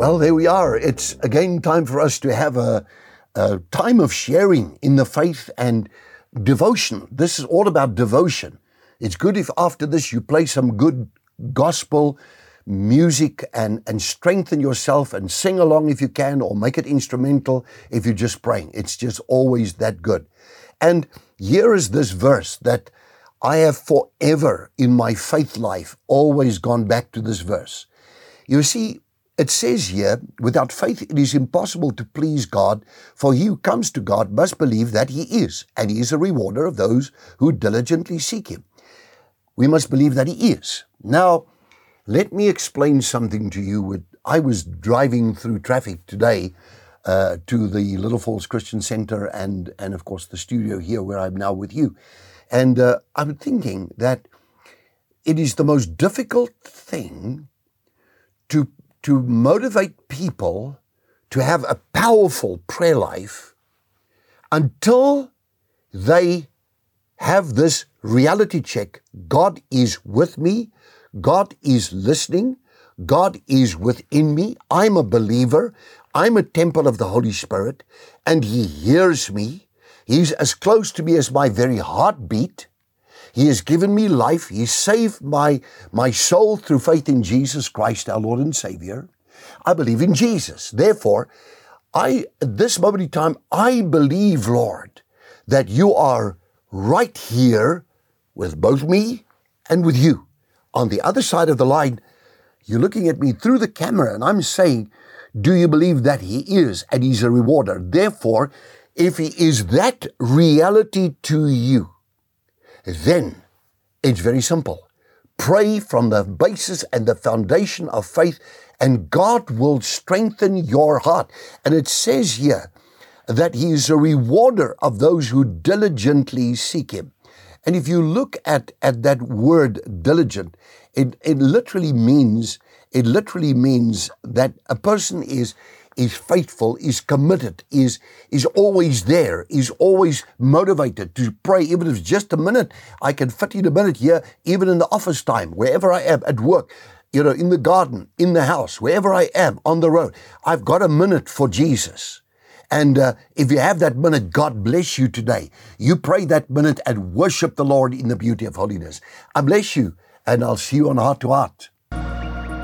Well, there we are. It's again time for us to have a, a time of sharing in the faith and devotion. This is all about devotion. It's good if after this you play some good gospel music and, and strengthen yourself and sing along if you can, or make it instrumental if you're just praying. It's just always that good. And here is this verse that I have forever in my faith life always gone back to this verse. You see, it says here, without faith it is impossible to please God, for he who comes to God must believe that he is, and he is a rewarder of those who diligently seek him. We must believe that he is. Now, let me explain something to you. I was driving through traffic today uh, to the Little Falls Christian Center and, and, of course, the studio here where I'm now with you. And uh, I'm thinking that it is the most difficult thing to, to motivate people to have a powerful prayer life until they have this reality check. God is with me, God is listening, God is within me, I'm a believer, I'm a temple of the Holy Spirit, and He hears me. He's as close to me as my very heartbeat. He has given me life. He saved my, my soul through faith in Jesus Christ, our Lord and Savior. I believe in Jesus. Therefore, I, at this moment in time, I believe, Lord, that you are right here with both me and with you. On the other side of the line, you're looking at me through the camera and I'm saying, do you believe that he is and he's a rewarder? Therefore, if he is that reality to you, then it's very simple. Pray from the basis and the foundation of faith, and God will strengthen your heart. And it says here that He is a rewarder of those who diligently seek Him. And if you look at, at that word diligent, it, it literally means it literally means that a person is is faithful, is committed, is, is always there, is always motivated to pray, even if it's just a minute. I can fit in a minute here, even in the office time, wherever I am at work, you know, in the garden, in the house, wherever I am, on the road. I've got a minute for Jesus. And uh, if you have that minute, God bless you today. You pray that minute and worship the Lord in the beauty of holiness. I bless you, and I'll see you on Heart to Heart.